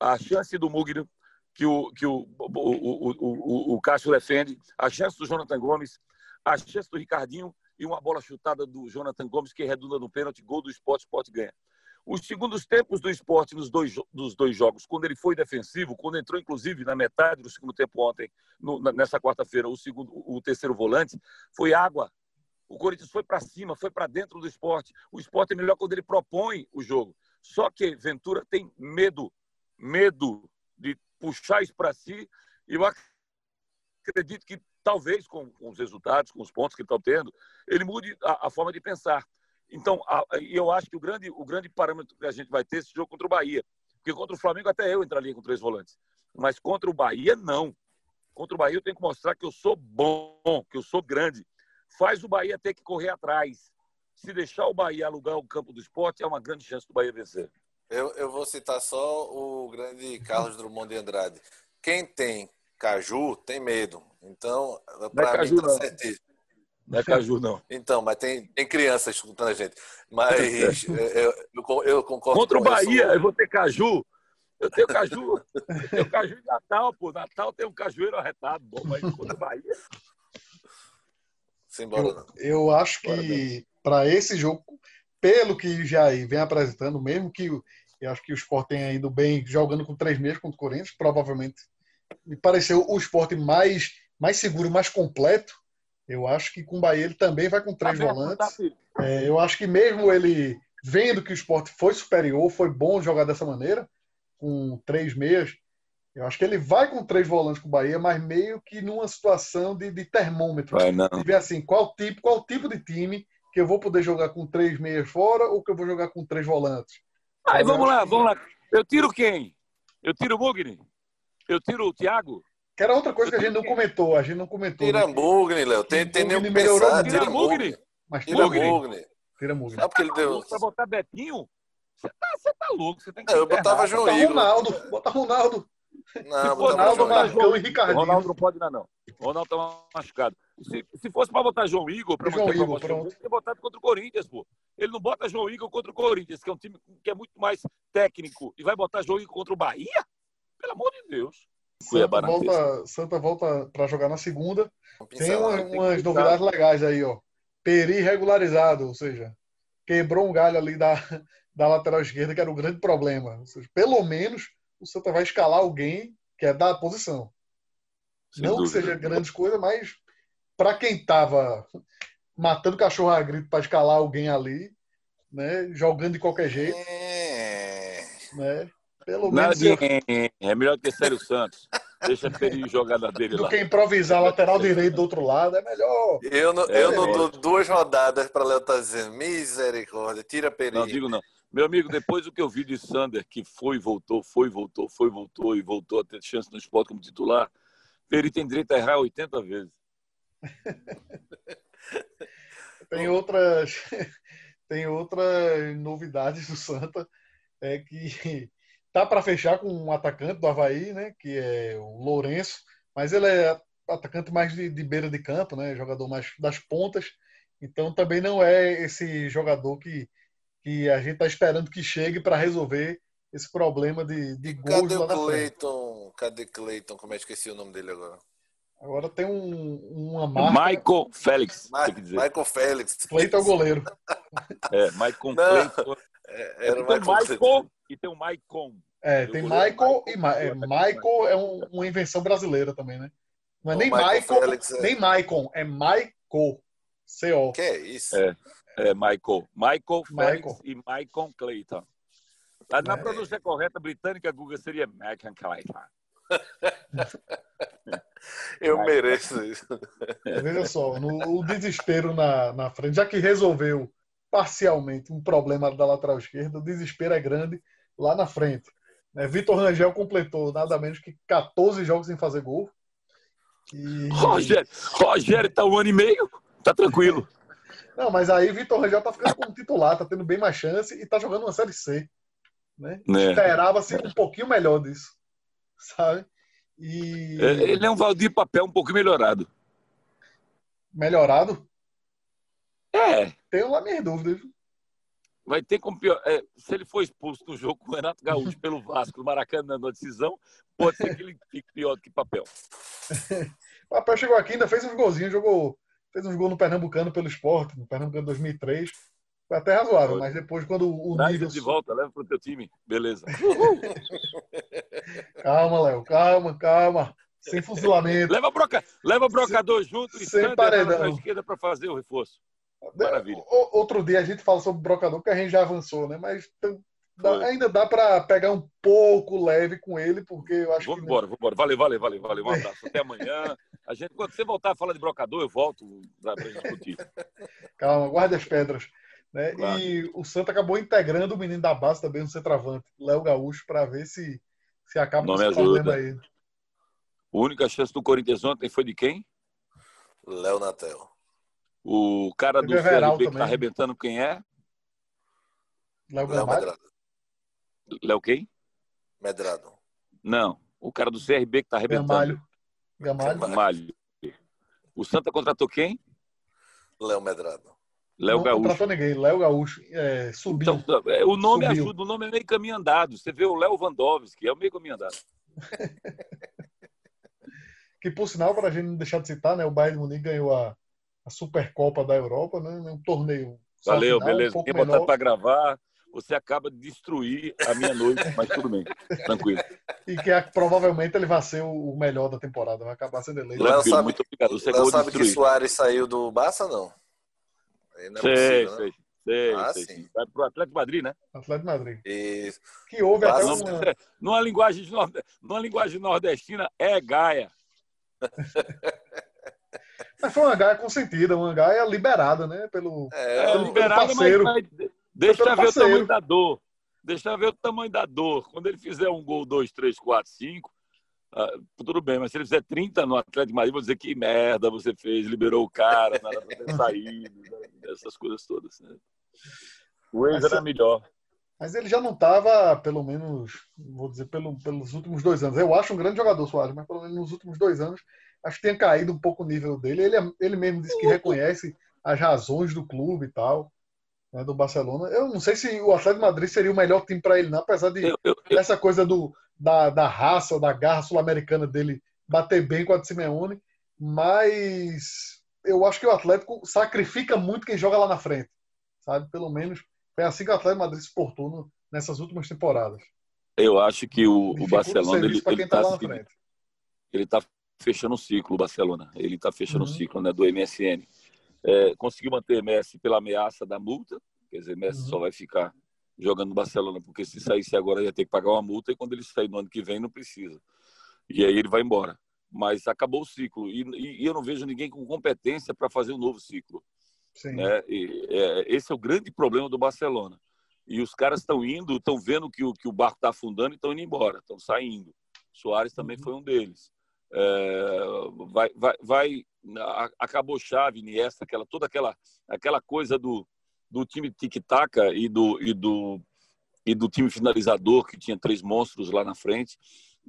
a chance do Mugni, que o, que o, o, o, o, o, Cássio defende, a chance do Jonathan Gomes, a chance do Ricardinho e uma bola chutada do Jonathan Gomes que redunda no pênalti, gol do esporte, o esporte ganha. Os segundos tempos do esporte nos dois, dos dois jogos, quando ele foi defensivo, quando entrou inclusive na metade do segundo tempo ontem, no- nessa quarta-feira, o segundo, o terceiro volante, foi água. O Corinthians foi para cima, foi para dentro do esporte. O esporte é melhor quando ele propõe o jogo. Só que Ventura tem medo, medo de puxar isso para si. E eu acredito que talvez com, os resultados, com os pontos que ele está tendo, ele mude a, a forma de pensar. Então, a- eu acho que o grande, o grande parâmetro que a gente vai ter é esse jogo contra o Bahia. Porque contra o Flamengo até eu entraria com três volantes. Mas contra o Bahia, não. Contra o Bahia eu tenho que mostrar que eu sou bom, que eu sou grande. Faz o Bahia ter que correr atrás. Se deixar o Bahia alugar o campo do esporte, é uma grande chance do Bahia vencer. Eu, eu vou citar só o grande Carlos Drummond de Andrade. Quem tem caju tem medo. Então, para é mim tá certíssimo. Não é caju, não. Então, mas tem, tem crianças escutando a gente. Mas eu, eu, eu concordo Contra o Bahia, eu vou ter caju. Eu tenho caju. Eu tenho caju em Natal, pô. Natal tem um cajueiro arretado. Bom, mas contra o Bahia. Simbora, eu, eu acho que para esse jogo, pelo que o Jair vem apresentando, mesmo que eu acho que o Sport tenha ido bem jogando com três meses contra o Corinthians, provavelmente me pareceu o esporte mais, mais seguro, mais completo eu acho que com o Bahia ele também vai com três tá volantes. Tá, é, eu acho que mesmo ele vendo que o esporte foi superior, foi bom jogar dessa maneira, com três meias, eu acho que ele vai com três volantes com o Bahia, mas meio que numa situação de, de termômetro. Vai não. De ver assim, qual tipo, qual tipo de time que eu vou poder jogar com três meias fora ou que eu vou jogar com três volantes. Aí vamos lá, que... vamos lá. Eu tiro quem? Eu tiro o Mugni? Eu tiro o Thiago? Que era outra coisa que a gente não comentou. A gente não comentou. Tira né? Mugni, Léo. Tem, tem nem o que pensar. Tira Mugni. Mas tira Mugni. Tira Mugni. Sabe porque ele deu... Pra botar Betinho? Você tá, você tá louco. Você tem que não, eu botava João Igor. Ronaldo. Bota Ronaldo. Não, se for Ronaldo, Marcão e Ricardinho. Ronaldo não pode dar, não. Ronaldo tá machucado. Se, se fosse para botar João Igor, para João Igor, pronto. Ele botado contra o Corinthians, pô. Ele não bota João Igor contra o Corinthians, que é um time que é muito mais técnico, e vai botar João Igor contra o Bahia? Pelo amor de Deus. Santa volta, Santa volta para jogar na segunda. Tem uma, umas novidades legais aí, ó. Peri regularizado, ou seja, quebrou um galho ali da, da lateral esquerda, que era o grande problema. Ou seja, pelo menos o Santa vai escalar alguém que é da posição. Sem Não dúvida. que seja grandes coisas, mas para quem estava matando cachorro a grito para escalar alguém ali, né, jogando de qualquer jeito, é... né, pelo menos. Eu... É melhor que Sérgio Santos. Deixa ele jogar na dele do lá. que improvisar lateral direito do outro lado, é melhor. Eu não, é, eu não dou duas rodadas para Léo estar tá dizendo, misericórdia, tira perigo. Não digo não. Meu amigo, depois do que eu vi de Sander, que foi voltou, foi voltou, foi voltou e voltou a ter chance no esporte como titular, Peri tem direito a errar 80 vezes. tem outras tem outras novidades do Santa é que tá para fechar com um atacante do Havaí, né, que é o Lourenço, mas ele é atacante mais de, de beira de campo, né, jogador mais das pontas, então também não é esse jogador que, que a gente está esperando que chegue para resolver esse problema de, de gols Cadê o Cleiton? Cadê Cleiton? Como é que esqueci o nome dele agora? Agora tem um, uma marca. Michael Félix. Ma Michael Félix. Cleiton é o goleiro. É, Michael Cleiton. É, era tem o Michael e tem o Maicon. É, tem Michael e Ma é, Michael é um, uma invenção brasileira também, né? Não é nem Michael, Michael é... nem Maicon, é Michael. C-O. Que é isso? É, é Michael. Michael Félix e Maicon Clayton. Na é. pronúncia correta britânica, Google seria Michael Clayton. Eu mereço isso. Veja só, no, o desespero na, na frente, já que resolveu parcialmente um problema da lateral esquerda, o desespero é grande lá na frente. Né? Vitor Rangel completou nada menos que 14 jogos sem fazer gol. E... Rogério, Rogério tá um ano e meio, tá tranquilo. Não, mas aí Vitor Rangel tá ficando como titular, tá tendo bem mais chance e tá jogando uma Série C. Né? É. Esperava-se um pouquinho melhor disso, sabe? E... É, ele é um Valdir Papel um pouco melhorado. Melhorado? É. Tenho lá minhas dúvidas. Vai ter como pior. É, se ele for expulso no jogo com o Renato Gaúcho pelo Vasco no Maracanã na decisão, pode ser que ele fique pior do que papel. o papel chegou aqui, ainda fez uns golzinhos, jogou, fez uns gols no Pernambucano pelo esporte, no Pernambucano 2003. Foi até razoável, mas depois quando o Traz nível... de volta, leva pro teu time. Beleza. calma, Léo, calma, calma. Sem fuzilamento. Leva, broca... leva brocador junto e sem paredão. na esquerda para fazer o reforço. Maravilha. Outro dia a gente fala sobre o brocador, que a gente já avançou, né? Mas dá, ainda dá para pegar um pouco leve com ele, porque eu acho vamos que. Embora, vamos embora. Valeu, valeu, valeu, valeu. Um abraço. Até amanhã. A gente, quando você voltar a falar de brocador, eu volto para discutir. Calma, guarde as pedras. Né? Claro. E o Santa acabou integrando o menino da base também no centroavante, Léo Gaúcho, para ver se, se acaba esse problema aí. A única chance do Corinthians ontem foi de quem? Léo Natel. O cara do CRB que tá arrebentando quem é? Léo Medrado. Léo quem? Medrado. Não. O cara do CRB que tá arrebentando. Gamalho. Gamalho. Gamalho. O Santa contratou quem? Léo Medrado. Léo Gaúcho. Não contratou ninguém. Léo Gaúcho é, subiu. Então, é, o nome subiu. ajuda. O nome é meio caminho andado. Você vê o Léo Vandovski, é o meio caminho andado. que, por sinal, para a gente não deixar de citar, né, o Bayern de Munique ganhou a, a Supercopa da Europa, né, um torneio. Valeu, final, beleza. Um Tem botado para gravar você acaba de destruir a minha noite, mas tudo bem, tranquilo. E que é, provavelmente ele vai ser o melhor da temporada, vai acabar sendo eleito. Léo sabe, muito obrigado. Você Léo sabe que Soares saiu do Barça, não? não é sei, possível, sei. Né? Sei, ah, sei, sim. Vai pro Atlético Madrid, né? Atlético Madrid. Isso. Que houve até uma... Numa linguagem, numa linguagem nordestina, é Gaia. Mas foi uma Gaia consentida, uma Gaia liberada, né? Pelo, é, pelo, liberada, pelo parceiro. Mas, mas Deixa eu ver o tamanho da dor. Deixa eu ver o tamanho da dor. Quando ele fizer um gol, dois, três, quatro, cinco, uh, tudo bem. Mas se ele fizer 30 no Atlético de Madrid, vou dizer que merda você fez, liberou o cara, nada pra ter saído, né? essas coisas todas. Né? O ex era melhor. Mas ele já não estava, pelo menos, vou dizer, pelo, pelos últimos dois anos. Eu acho um grande jogador, Soares, mas pelo menos nos últimos dois anos, acho que tem caído um pouco o nível dele. Ele, ele mesmo disse que reconhece as razões do clube e tal né, do Barcelona. Eu não sei se o Atlético de Madrid seria o melhor time para ele, não, apesar de eu, eu, eu... essa coisa do, da, da raça, da garra sul-americana dele bater bem com a de Simeone, mas eu acho que o Atlético sacrifica muito quem joga lá na frente, sabe? Pelo menos foi assim que o Atlético de Madrid se portou no, nessas últimas temporadas. Eu acho que o, o Barcelona ele, ele tá, tá ele tá fechando o ciclo, o Barcelona. Ele está fechando uhum. o ciclo né, do MSN. É, conseguiu manter Messi pela ameaça da multa, quer dizer, Messi uhum. só vai ficar jogando no Barcelona, porque se saísse agora ia ter que pagar uma multa e quando ele sair no ano que vem não precisa. E aí ele vai embora. Mas acabou o ciclo e, e, e eu não vejo ninguém com competência para fazer um novo ciclo. Né? E, é, esse é o grande problema do Barcelona. E os caras estão indo, estão vendo que o, que o barco está afundando e estão indo embora, estão saindo. Soares também uhum. foi um deles. É, vai, vai, vai acabou chave Iniesta, aquela toda aquela aquela coisa do, do time tic-tac e do e do e do time finalizador que tinha três monstros lá na frente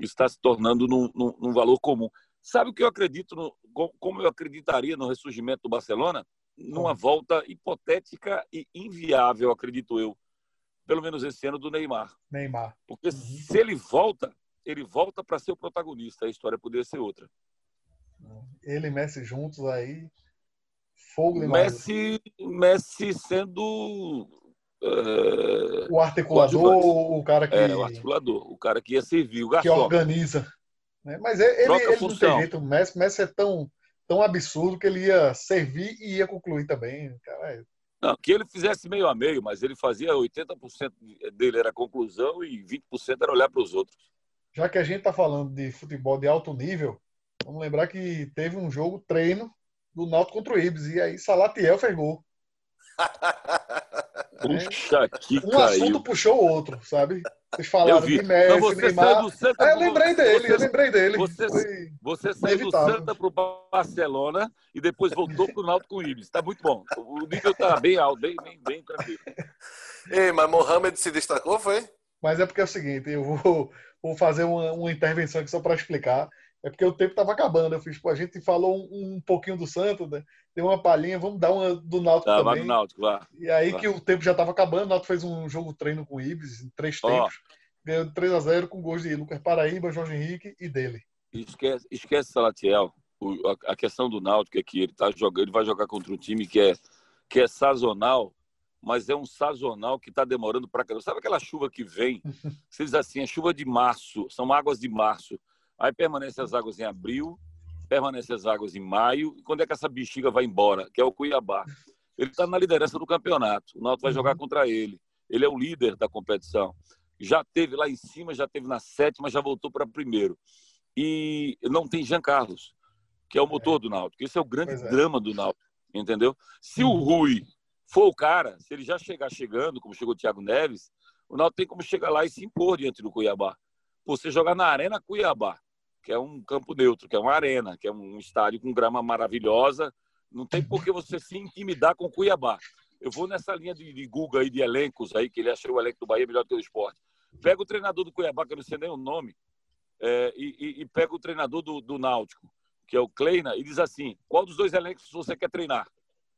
está se tornando num, num, num valor comum. Sabe o que eu acredito no, como eu acreditaria no ressurgimento do Barcelona? Numa volta hipotética e inviável, acredito eu, pelo menos esse ano do Neymar. Neymar. Porque uhum. se ele volta, ele volta para ser o protagonista. A história poderia ser outra. Ele e Messi juntos aí. Fogo demais. Messi, Messi sendo. É, o articulador, o, o cara que. É, o articulador, o cara que ia servir, o garçom. Que organiza. Né? Mas ele, ele, ele não tem jeito. O Messi, Messi é tão, tão absurdo que ele ia servir e ia concluir também. Cara, é... Não, que ele fizesse meio a meio, mas ele fazia 80% dele era conclusão e 20% era olhar para os outros. Já que a gente está falando de futebol de alto nível, Vamos lembrar que teve um jogo treino do Náutico contra o Ibis e aí Salatiel fez gol. Puxa, que Um caiu. assunto puxou o outro, sabe? Vocês falaram de Messi, Não, Neymar. Do Santa ah, eu lembrei dele, você, eu lembrei dele. Você, você saiu do Santa para o Barcelona e depois voltou para o Náutico com o Ibis. Está muito bom. O nível está bem alto, bem, bem, bem tranquilo. Ei, mas Mohamed se destacou, foi? Mas é porque é o seguinte, eu vou, vou fazer uma, uma intervenção aqui só para explicar. É porque o tempo estava acabando. Eu fiz, pô, a gente falou um, um pouquinho do Santos, né? deu uma palhinha, vamos dar uma do Náutico tá, também. Vai Náutico, vá. E aí que o tempo já estava acabando, o Náutico fez um jogo treino com o Ibis, em três oh. tempos. Ganhou 3 a 0 com gols de Lucas Paraíba, Jorge Henrique e dele. Esquece, esquece Salatiel. O, a, a, questão do Náutico é que ele tá jogando, ele vai jogar contra um time que é, que é sazonal, mas é um sazonal que está demorando para caramba. Sabe aquela chuva que vem? Vocês assim, é chuva de março, são águas de março Aí permanece as águas em abril, permanece as águas em maio. E quando é que essa bexiga vai embora? Que é o Cuiabá. Ele está na liderança do campeonato. O Náutico vai jogar uhum. contra ele. Ele é o líder da competição. Já teve lá em cima, já teve na sétima, já voltou para primeiro. E não tem Jean Carlos, que é o motor do Náutico. Esse é o grande é. drama do Náutico, entendeu? Se o uhum. Rui for o cara, se ele já chegar chegando, como chegou o Thiago Neves, o Náutico tem como chegar lá e se impor diante do Cuiabá. Você jogar na Arena Cuiabá, que é um campo neutro, que é uma arena, que é um estádio com grama maravilhosa. Não tem por que você se intimidar com o Cuiabá. Eu vou nessa linha de, de Google aí, de elencos aí, que ele achou o elenco do Bahia melhor que o esporte. Pega o treinador do Cuiabá, que eu não sei nem o nome, é, e, e, e, pega o treinador do, do Náutico, que é o Kleina, e diz assim: qual dos dois elencos você quer treinar?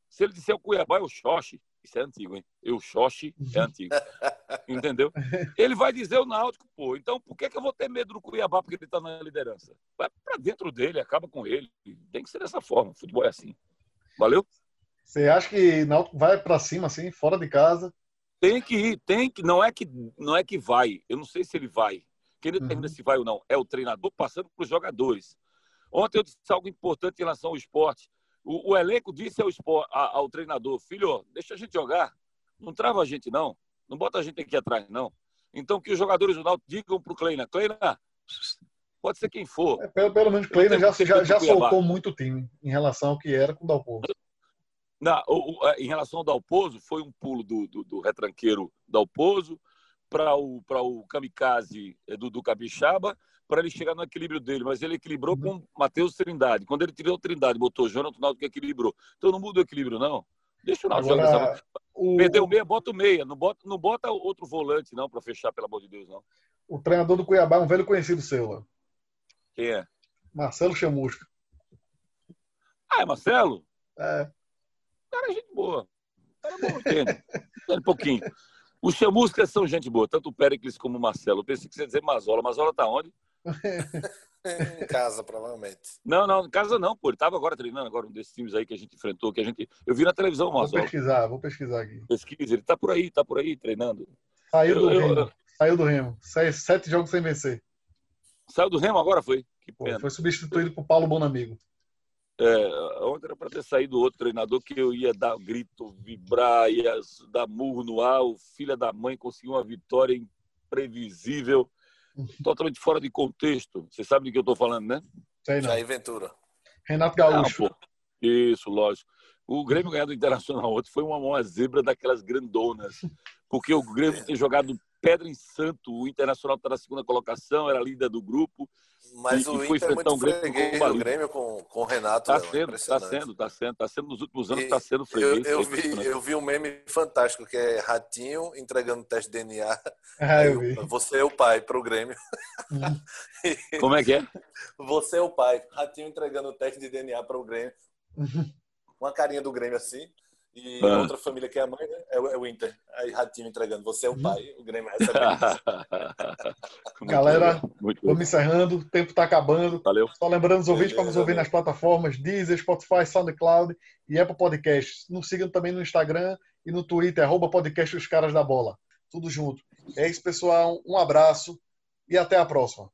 Se ele disser o Cuiabá, é o Xoxi. Isso é antigo, hein? O Xoxi é antigo. Entendeu? Ele vai dizer o Náutico, pô. Então, por que, que eu vou ter medo do Cuiabá porque ele está na liderança? Vai para dentro dele, acaba com ele. Tem que ser dessa forma. O futebol é assim. Valeu? Você acha que Náutico vai para cima, assim, fora de casa? Tem que ir, tem que. Não é que, não é que vai. Eu não sei se ele vai. Quem determina uhum. se vai ou não é o treinador passando para os jogadores. Ontem eu disse algo importante em relação ao esporte. O, o elenco disse ao, esporte, ao treinador: Filho, deixa a gente jogar. Não trava a gente, não. Não bota a gente aqui atrás, não. Então, que os jogadores do Náutico digam para o Kleina: Kleina, pode ser quem for. É, pelo, pelo menos Kleina já, já, já soltou muito o time em relação ao que era com o Dalpozo. O, o, em relação ao Dalpozo, foi um pulo do, do, do retranqueiro Dalpozo para o, o kamikaze é, do, do Capixaba para ele chegar no equilíbrio dele, mas ele equilibrou uhum. com Matheus Trindade. Quando ele tirou o Trindade, botou o Jonathan, o Náutico equilibrou. Então não muda o equilíbrio, não. Deixa o Náutico jogar. O... Perdeu o meia, bota o meia. Não bota, não bota outro volante, não, para fechar, pelo amor de Deus, não. O treinador do Cuiabá é um velho conhecido seu, lá. Quem é? Marcelo Chamusca. Ah, é Marcelo? É. Cara, é gente boa. Cara bom, entende? um pouquinho. Os chamuscas são gente boa, tanto o Pericles como o Marcelo. Eu pensei que você ia dizer Mazola. Mazola tá onde? Em casa, provavelmente. Não, não, em casa não, pô. Ele tava agora treinando, agora um desses times aí que a gente enfrentou, que a gente. Eu vi na televisão, Mazola. Vou pesquisar, vou pesquisar aqui. Pesquisa, ele tá por aí, tá por aí treinando. Saiu do eu, Remo. Eu... Saiu do Remo. Sete jogos sem vencer. Saiu do Remo agora, foi? Que pena. Foi substituído por Paulo Bonamigo. É, ontem era para ter saído outro treinador que eu ia dar grito, vibrar, ia dar murro no ar. O filho da mãe conseguiu uma vitória imprevisível, totalmente fora de contexto. Você sabe do que eu estou falando, né? Sei não. Jair Ventura. Renato Gaúcho. Ah, Isso, lógico. O Grêmio ganhar do Internacional ontem foi uma, uma zebra daquelas grandonas. Porque o Grêmio tem jogado pedra em santo. O Internacional está na segunda colocação, era líder do grupo. Mas e, o e foi Inter é muito um Grêmio com o Grêmio com, com o Renato. Está sendo, está sendo, está sendo, está sendo nos últimos anos, está sendo freguês. Eu, eu, vi, eu vi um meme fantástico que é Ratinho entregando teste de DNA. Ah, eu vi. Você é o pai para o Grêmio. Hum. Como é que é? Você é o pai. Ratinho entregando o teste de DNA para o Grêmio. Uma carinha do Grêmio assim. E ah. outra família que é a mãe, né? É o, é o Inter. Aí Ratinho entregando. Você é o uhum. pai, o Grêmio recebe. Galera, vamos encerrando. O tempo está acabando. Valeu. Só lembrando os ouvintes para nos ouvir nas plataformas Deezer, Spotify, SoundCloud e Apple Podcasts. Nos sigam também no Instagram e no Twitter, arroba podcast Os Caras da Bola. Tudo junto. É isso, pessoal. Um abraço e até a próxima.